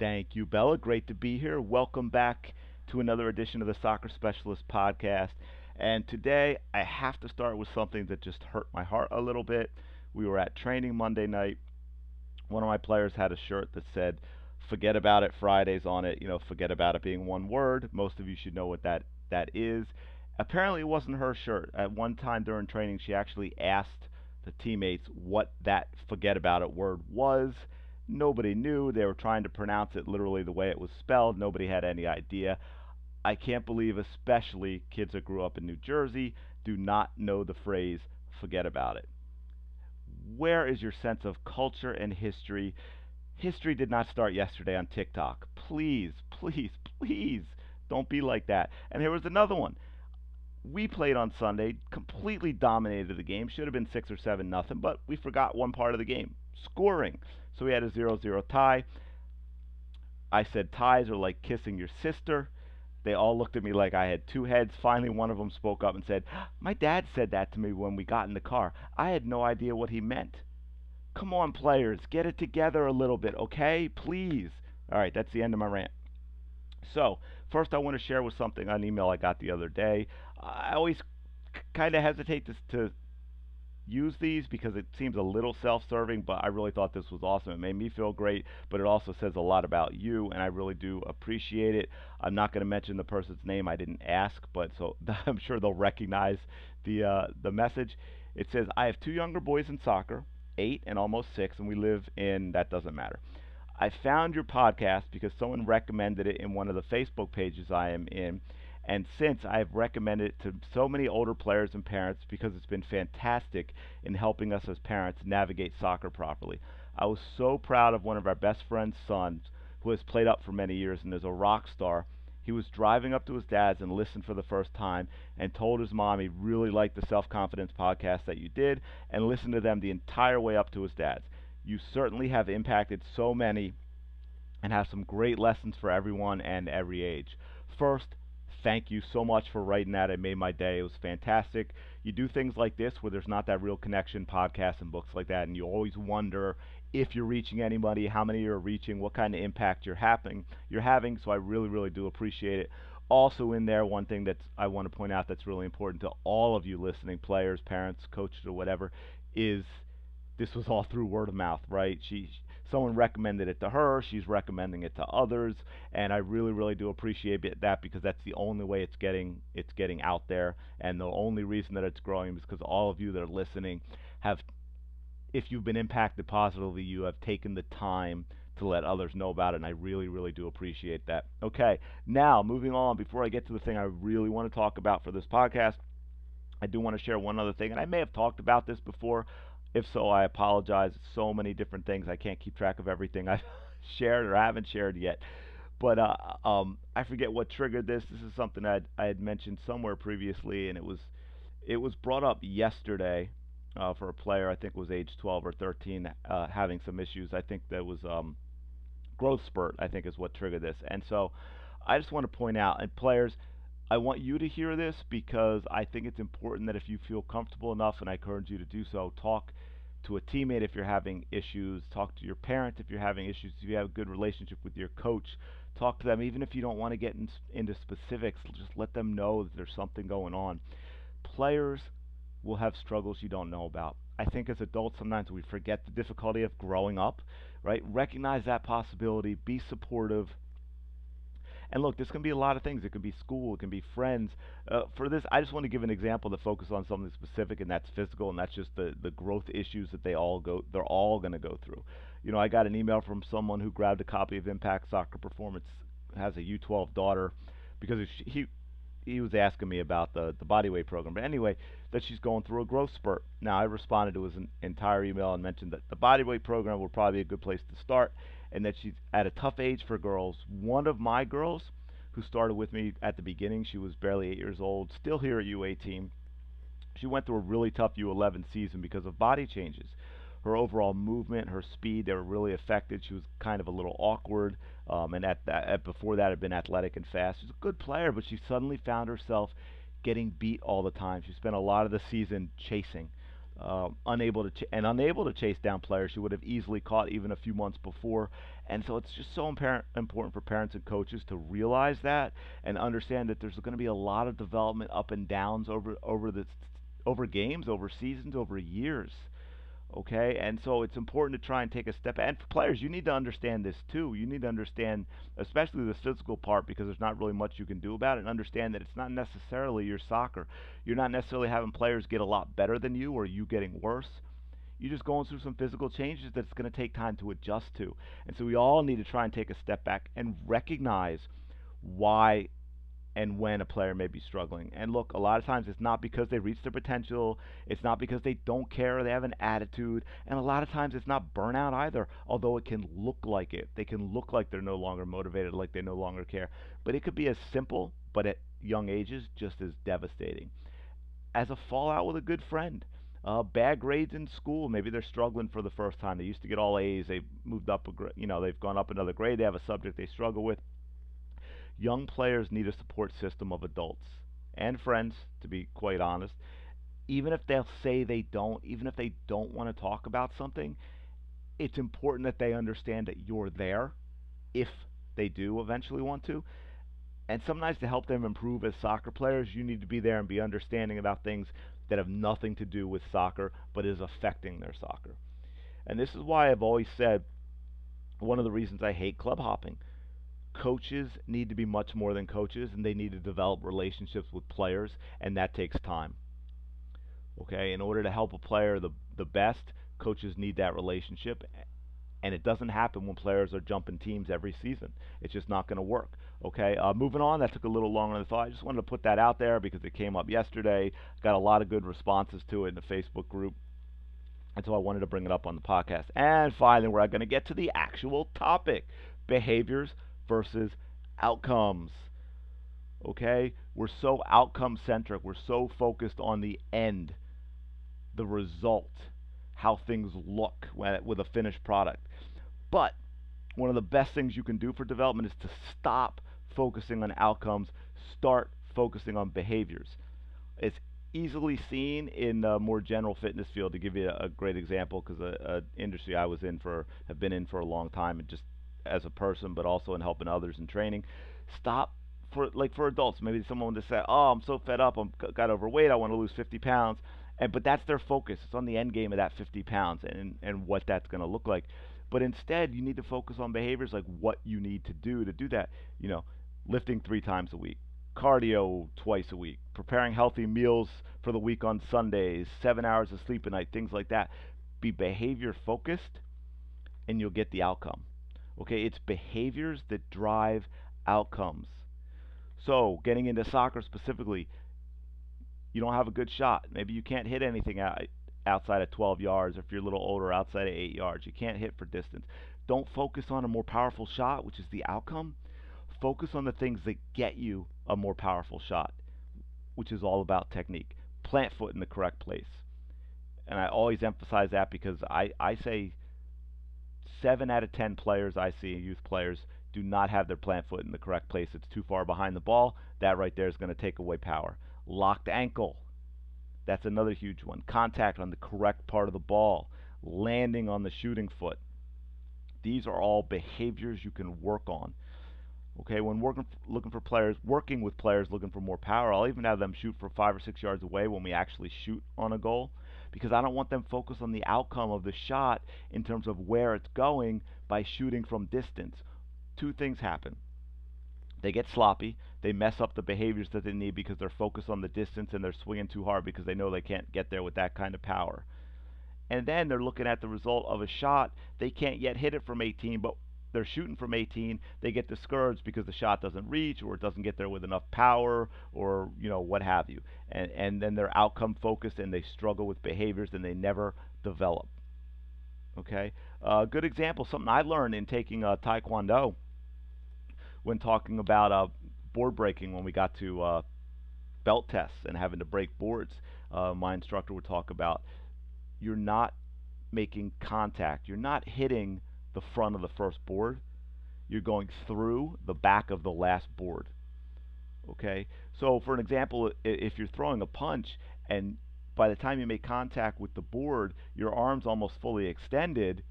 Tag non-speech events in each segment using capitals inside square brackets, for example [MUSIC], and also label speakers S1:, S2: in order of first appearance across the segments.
S1: Thank you, Bella. Great to be here. Welcome back to another edition of the Soccer Specialist Podcast. And today I have to start with something that just hurt my heart a little bit. We were at training Monday night. One of my players had a shirt that said, Forget about it Fridays on it. You know, forget about it being one word. Most of you should know what that, that is. Apparently, it wasn't her shirt. At one time during training, she actually asked the teammates what that forget about it word was. Nobody knew. They were trying to pronounce it literally the way it was spelled. Nobody had any idea. I can't believe, especially kids that grew up in New Jersey, do not know the phrase forget about it. Where is your sense of culture and history? History did not start yesterday on TikTok. Please, please, please don't be like that. And here was another one. We played on Sunday, completely dominated the game. Should have been six or seven nothing, but we forgot one part of the game scoring. So we had a 0 0 tie. I said ties are like kissing your sister. They all looked at me like I had two heads. Finally, one of them spoke up and said, My dad said that to me when we got in the car. I had no idea what he meant. Come on, players, get it together a little bit, okay? Please. All right, that's the end of my rant. So, first, I want to share with something on email I got the other day. I always kind of hesitate to, to use these because it seems a little self-serving, but I really thought this was awesome. It made me feel great, but it also says a lot about you, and I really do appreciate it. I'm not going to mention the person's name. I didn't ask, but so [LAUGHS] I'm sure they'll recognize the uh, the message. It says, "I have two younger boys in soccer, eight and almost six, and we live in that doesn't matter." I found your podcast because someone recommended it in one of the Facebook pages I am in and since I've recommended it to so many older players and parents because it's been fantastic in helping us as parents navigate soccer properly. I was so proud of one of our best friend's sons who has played up for many years and is a rock star. He was driving up to his dad's and listened for the first time and told his mom he really liked the self confidence podcast that you did and listened to them the entire way up to his dad's. You certainly have impacted so many and have some great lessons for everyone and every age. First, thank you so much for writing that. It made my day. It was fantastic. You do things like this where there's not that real connection, podcasts and books like that, and you always wonder if you're reaching anybody, how many you're reaching, what kind of impact you're having. You're having. So I really, really do appreciate it. Also in there, one thing that I want to point out that's really important to all of you listening, players, parents, coaches, or whatever, is this was all through word of mouth, right? She someone recommended it to her she's recommending it to others and i really really do appreciate that because that's the only way it's getting it's getting out there and the only reason that it's growing is because all of you that are listening have if you've been impacted positively you have taken the time to let others know about it and i really really do appreciate that. Okay now moving on before i get to the thing i really want to talk about for this podcast i do want to share one other thing and i may have talked about this before if so, I apologize. So many different things. I can't keep track of everything [LAUGHS] I've shared or haven't shared yet. But uh, um, I forget what triggered this. This is something I'd, I had mentioned somewhere previously, and it was it was brought up yesterday uh, for a player. I think was age 12 or 13, uh, having some issues. I think that was um, growth spurt. I think is what triggered this. And so I just want to point out, and players, I want you to hear this because I think it's important that if you feel comfortable enough, and I encourage you to do so, talk to a teammate if you're having issues, talk to your parent if you're having issues, if you have a good relationship with your coach, talk to them even if you don't want to get in, into specifics, just let them know that there's something going on. Players will have struggles you don't know about. I think as adults sometimes we forget the difficulty of growing up, right? Recognize that possibility, be supportive, and look, this can be a lot of things. It can be school, it can be friends. Uh, for this, I just want to give an example to focus on something specific, and that's physical, and that's just the the growth issues that they all go. They're all going to go through. You know, I got an email from someone who grabbed a copy of Impact Soccer Performance, has a U12 daughter, because he he was asking me about the the bodyweight program. But anyway, that she's going through a growth spurt. Now I responded to his entire email and mentioned that the bodyweight program would probably be a good place to start and that she's at a tough age for girls. One of my girls, who started with me at the beginning, she was barely eight years old, still here at U18. She went through a really tough U11 season because of body changes. Her overall movement, her speed, they were really affected. She was kind of a little awkward, um, and at that, at before that, had been athletic and fast. She's a good player, but she suddenly found herself getting beat all the time. She spent a lot of the season chasing um, unable to ch- and unable to chase down players she would have easily caught even a few months before. And so it's just so important for parents and coaches to realize that and understand that there's going to be a lot of development up and downs over over the over games, over seasons, over years. Okay, and so it's important to try and take a step. And for players, you need to understand this too. You need to understand, especially the physical part, because there's not really much you can do about it. And understand that it's not necessarily your soccer. You're not necessarily having players get a lot better than you, or you getting worse. You're just going through some physical changes that's going to take time to adjust to. And so we all need to try and take a step back and recognize why and when a player may be struggling. And look, a lot of times it's not because they reached their potential, it's not because they don't care they have an attitude, and a lot of times it's not burnout either, although it can look like it. They can look like they're no longer motivated, like they no longer care. But it could be as simple, but at young ages, just as devastating. As a fallout with a good friend. Uh, bad grades in school. Maybe they're struggling for the first time. They used to get all A's. They've moved up a, you know, they've gone up another grade. They have a subject they struggle with Young players need a support system of adults and friends, to be quite honest. Even if they'll say they don't, even if they don't want to talk about something, it's important that they understand that you're there if they do eventually want to. And sometimes to help them improve as soccer players, you need to be there and be understanding about things that have nothing to do with soccer but is affecting their soccer. And this is why I've always said one of the reasons I hate club hopping coaches need to be much more than coaches and they need to develop relationships with players and that takes time. Okay? In order to help a player the the best coaches need that relationship and it doesn't happen when players are jumping teams every season. It's just not going to work. Okay? Uh, moving on that took a little longer than I thought. I just wanted to put that out there because it came up yesterday. Got a lot of good responses to it in the Facebook group. And so I wanted to bring it up on the podcast. And finally we're going to get to the actual topic behaviors versus outcomes. Okay? We're so outcome centric. We're so focused on the end, the result, how things look with a finished product. But one of the best things you can do for development is to stop focusing on outcomes, start focusing on behaviors. It's easily seen in the more general fitness field. To give you a, a great example, because a, a, industry I was in for have been in for a long time, and just as a person, but also in helping others in training. Stop for like for adults. Maybe someone just say, "Oh, I'm so fed up. I'm got overweight. I want to lose 50 pounds." And but that's their focus. It's on the end game of that 50 pounds and and what that's going to look like. But instead, you need to focus on behaviors like what you need to do to do that. You know, lifting three times a week, cardio twice a week, preparing healthy meals for the week on Sundays, seven hours of sleep a night, things like that. Be behavior focused, and you'll get the outcome. Okay, it's behaviors that drive outcomes. So, getting into soccer specifically, you don't have a good shot. Maybe you can't hit anything out, outside of 12 yards, or if you're a little older, outside of 8 yards. You can't hit for distance. Don't focus on a more powerful shot, which is the outcome. Focus on the things that get you a more powerful shot, which is all about technique. Plant foot in the correct place. And I always emphasize that because I, I say seven out of ten players I see, youth players, do not have their plant foot in the correct place. It's too far behind the ball. That right there is going to take away power. Locked ankle. That's another huge one. Contact on the correct part of the ball. Landing on the shooting foot. These are all behaviors you can work on. Okay, when working looking for players, working with players looking for more power, I'll even have them shoot for five or six yards away when we actually shoot on a goal because I don't want them focused on the outcome of the shot in terms of where it's going by shooting from distance. Two things happen. They get sloppy. They mess up the behaviors that they need because they're focused on the distance and they're swinging too hard because they know they can't get there with that kind of power. And then they're looking at the result of a shot. They can't yet hit it from 18, but they're shooting from 18, they get discouraged because the shot doesn't reach or it doesn't get there with enough power or you know what have you. And and then they're outcome focused and they struggle with behaviors and they never develop. Okay, a uh, good example, something I learned in taking uh, Taekwondo when talking about uh, board breaking when we got to uh, belt tests and having to break boards. Uh, my instructor would talk about you're not making contact, you're not hitting the front of the first board, you're going through the back of the last board. Okay? So for an example, if you're throwing a punch and by the time you make contact with the board, your arm's almost fully extended.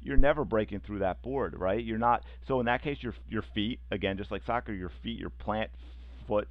S1: You're never breaking through that board, right? You're not. So in that case, your your feet, again, just like soccer, your feet, your plant foot,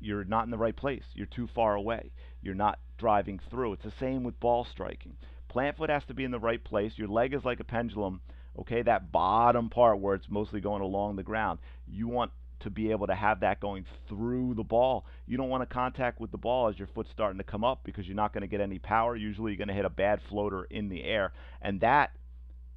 S1: you're not in the right place. You're too far away. You're not driving through. It's the same with ball striking. Plant foot has to be in the right place. Your leg is like a pendulum. Okay, that bottom part where it's mostly going along the ground. You want to be able to have that going through the ball. You don't want to contact with the ball as your foot's starting to come up because you're not going to get any power. Usually you're going to hit a bad floater in the air. And that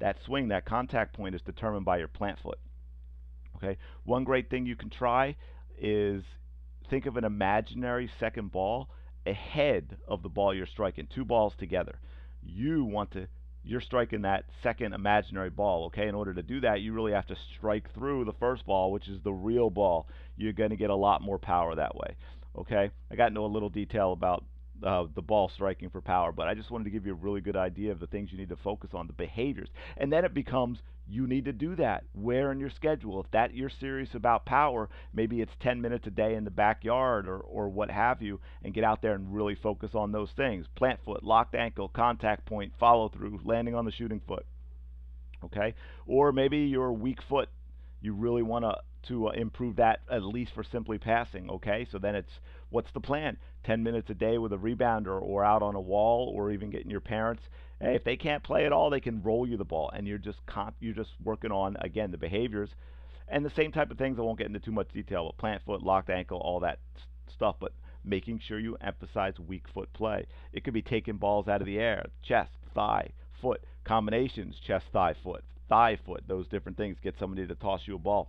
S1: that swing, that contact point is determined by your plant foot. Okay? One great thing you can try is think of an imaginary second ball ahead of the ball you're striking, two balls together. You want to you're striking that second imaginary ball, okay? In order to do that, you really have to strike through the first ball, which is the real ball. You're going to get a lot more power that way, okay? I got into a little detail about uh, the ball striking for power, but I just wanted to give you a really good idea of the things you need to focus on, the behaviors. And then it becomes you need to do that. Where in your schedule? If that you're serious about power, maybe it's 10 minutes a day in the backyard or, or what have you, and get out there and really focus on those things. Plant foot, locked ankle, contact point, follow through, landing on the shooting foot. Okay? Or maybe your weak foot. You really want to to uh, improve that at least for simply passing. Okay, so then it's what's the plan? 10 minutes a day with a rebounder or out on a wall or even getting your parents. Hey, if they can't play at all, they can roll you the ball, and you're just comp- you're just working on again the behaviors and the same type of things. I won't get into too much detail, but plant foot, locked ankle, all that stuff, but making sure you emphasize weak foot play. It could be taking balls out of the air, chest, thigh, foot, combinations, chest, thigh, foot, thigh, foot, those different things. Get somebody to toss you a ball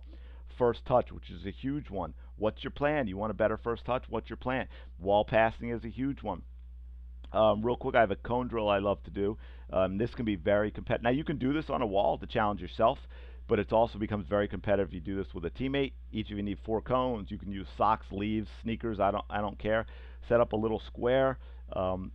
S1: first touch, which is a huge one. What's your plan? You want a better first touch? What's your plan? Wall passing is a huge one. Um, real quick, I have a cone drill I love to do. Um, this can be very competitive. Now, you can do this on a wall to challenge yourself, but it also becomes very competitive if you do this with a teammate. Each of you need four cones. You can use socks, leaves, sneakers. I don't, I don't care. Set up a little square. Um,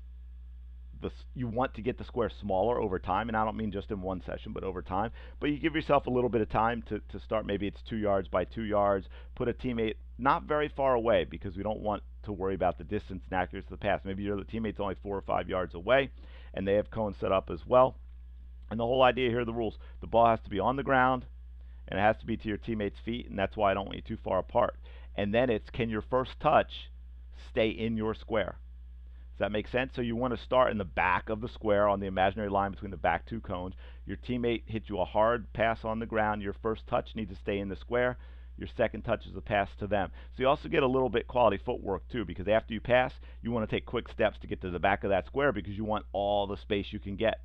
S1: the, you want to get the square smaller over time, and I don't mean just in one session, but over time. But you give yourself a little bit of time to, to start. Maybe it's two yards by two yards. Put a teammate not very far away because we don't want to worry about the distance and accuracy of the pass. Maybe your teammate's only four or five yards away, and they have cones set up as well. And the whole idea here, are the rules: the ball has to be on the ground, and it has to be to your teammate's feet, and that's why I don't want you too far apart. And then it's can your first touch stay in your square? Does that make sense? So you want to start in the back of the square on the imaginary line between the back two cones. Your teammate hits you a hard pass on the ground. Your first touch needs to stay in the square. Your second touch is a pass to them. So you also get a little bit quality footwork too because after you pass, you want to take quick steps to get to the back of that square because you want all the space you can get.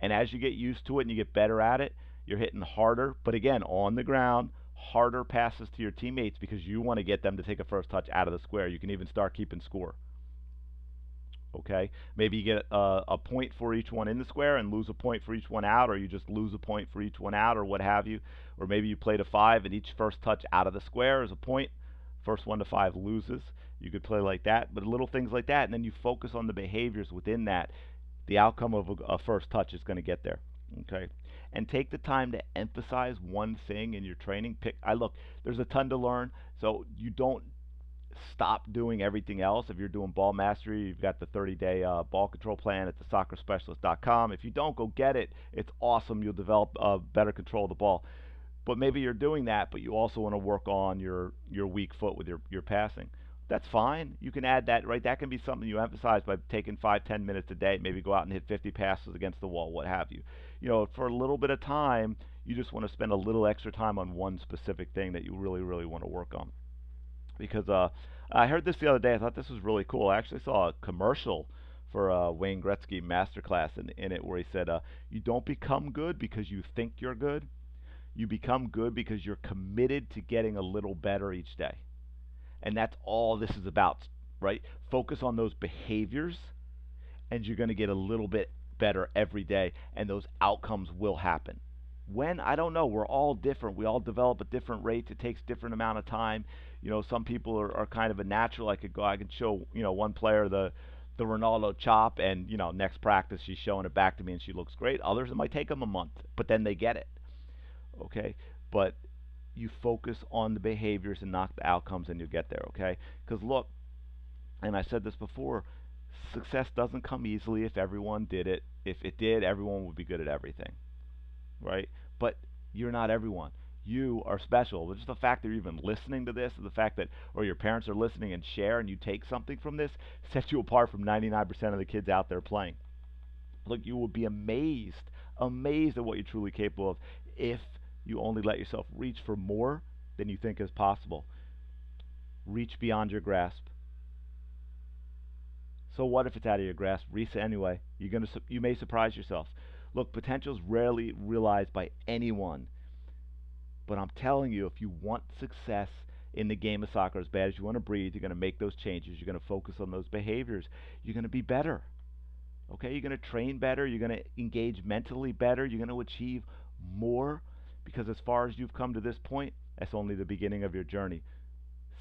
S1: And as you get used to it and you get better at it, you're hitting harder, but again, on the ground, harder passes to your teammates because you want to get them to take a first touch out of the square. You can even start keeping score okay? Maybe you get a, a, point for each one in the square and lose a point for each one out, or you just lose a point for each one out, or what have you. Or maybe you play to five and each first touch out of the square is a point. First one to five loses. You could play like that, but little things like that, and then you focus on the behaviors within that. The outcome of a, a first touch is going to get there, okay? And take the time to emphasize one thing in your training. Pick. I look. There's a ton to learn, so you don't stop doing everything else. If you're doing ball mastery, you've got the 30 day uh, ball control plan at thesoccerspecialist.com. If you don't, go get it. It's awesome. You'll develop uh, better control of the ball. But maybe you're doing that, but you also want to work on your, your weak foot with your, your passing. That's fine. You can add that, right? That can be something you emphasize by taking five, ten minutes a day. Maybe go out and hit 50 passes against the wall, what have you. You know, for a little bit of time, you just want to spend a little extra time on one specific thing that you really, really want to work on because uh, I heard this the other day. I thought this was really cool. I actually saw a commercial for uh, Wayne Gretzky masterclass in, in it where he said, uh, "You don't become good because you think you're good. You become good because you're committed to getting a little better each day." And that's all this is about, right? Focus on those behaviors, and you're going to get a little bit better every day, and those outcomes will happen. When I don't know. We're all different. We all develop at different rates. It takes different amount of time. You know, some people are, are kind of a natural. I could go. I could show you know one player the the Ronaldo chop, and you know next practice she's showing it back to me and she looks great. Others it might take them a month, but then they get it. Okay, but you focus on the behaviors and not the outcomes, and you get there. Okay, because look, and I said this before, Success doesn't come easily if everyone did it. If it did, everyone would be good at everything. Right? But you're not everyone. You are special. Just the fact that you're even listening to this, the fact that, or your parents are listening and share and you take something from this, [LAUGHS] sets you apart from 99% of the kids out there playing. Look, you will be amazed, amazed at what you're truly capable of if you only let yourself reach for more than you think is possible. Reach beyond your grasp. So what if it's out of your grasp? Reach anyway. You're gonna you may surprise yourself. Look, potential is rarely realized by anyone. But I'm telling you, if you want success in the game of soccer as bad as you want to breathe, you're going to make those changes. You're going to focus on those behaviors. You're going to be better. Okay? You're going to train better. You're going to engage mentally better. You're going to achieve more because as far as you've come to this point, that's only the beginning of your journey.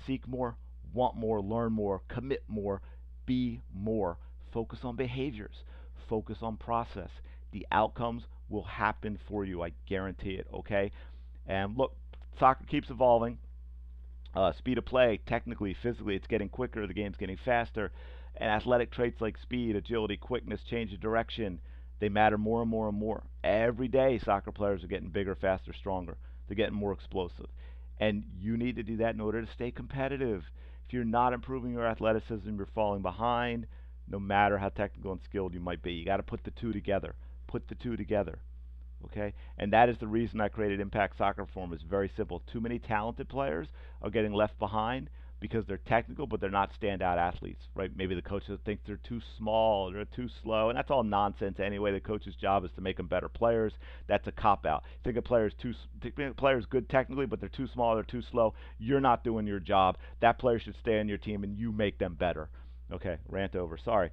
S1: Seek more, want more, learn more, commit more, be more. Focus on behaviors, focus on process. The outcomes will happen for you. I guarantee it, okay? And look, soccer keeps evolving. Uh, speed of play, technically, physically, it's getting quicker. The game's getting faster. And athletic traits like speed, agility, quickness, change of direction, they matter more and more and more. Every day, soccer players are getting bigger, faster, stronger. They're getting more explosive. And you need to do that in order to stay competitive. If you're not improving your athleticism, you're falling behind, no matter how technical and skilled you might be. You got to put the two together. Put the two together. Okay? And that is the reason I created Impact Soccer Performance. Very simple. Too many talented players are getting left behind because they're technical, but they're not standout athletes, right? Maybe the coach thinks they're too small, they're too slow, and that's all nonsense anyway. The coach's job is to make them better players. That's a cop out. Think a player's too, think player's good technically, but they're too small, they're too slow. You're not doing your job. That player should stay on your team, and you make them better. Okay, rant over. Sorry.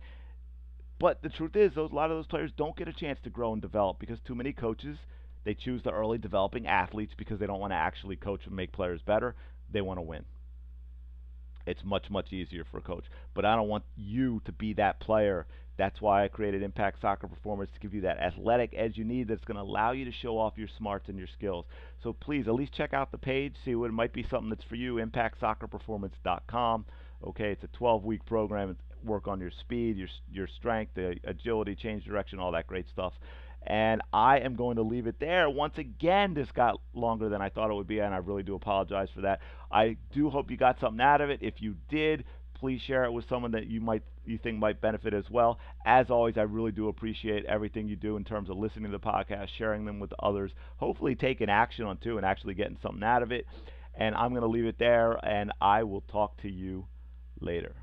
S1: But the truth is, those, a lot of those players don't get a chance to grow and develop because too many coaches they choose the early developing athletes because they don't want to actually coach and make players better. They want to win it's much much easier for a coach. But I don't want you to be that player. That's why I created Impact Soccer Performance to give you that athletic edge you need that's going to allow you to show off your smarts and your skills. So please at least check out the page, see what might be something that's for you. ImpactSoccerPerformance.com. Okay, it's a 12-week program. Work on your speed, your your strength, the agility, change direction, all that great stuff. And I am going to leave it there. Once again, this got longer than I thought it would be, and I really do apologize for that. I do hope you got something out of it. If you did, please share it with someone that you might you think might benefit as well. As always, I really do appreciate everything you do in terms of listening to the podcast, sharing them with others, hopefully taking action on too and actually getting something out of it. And I'm going to leave it there and I will talk to you later.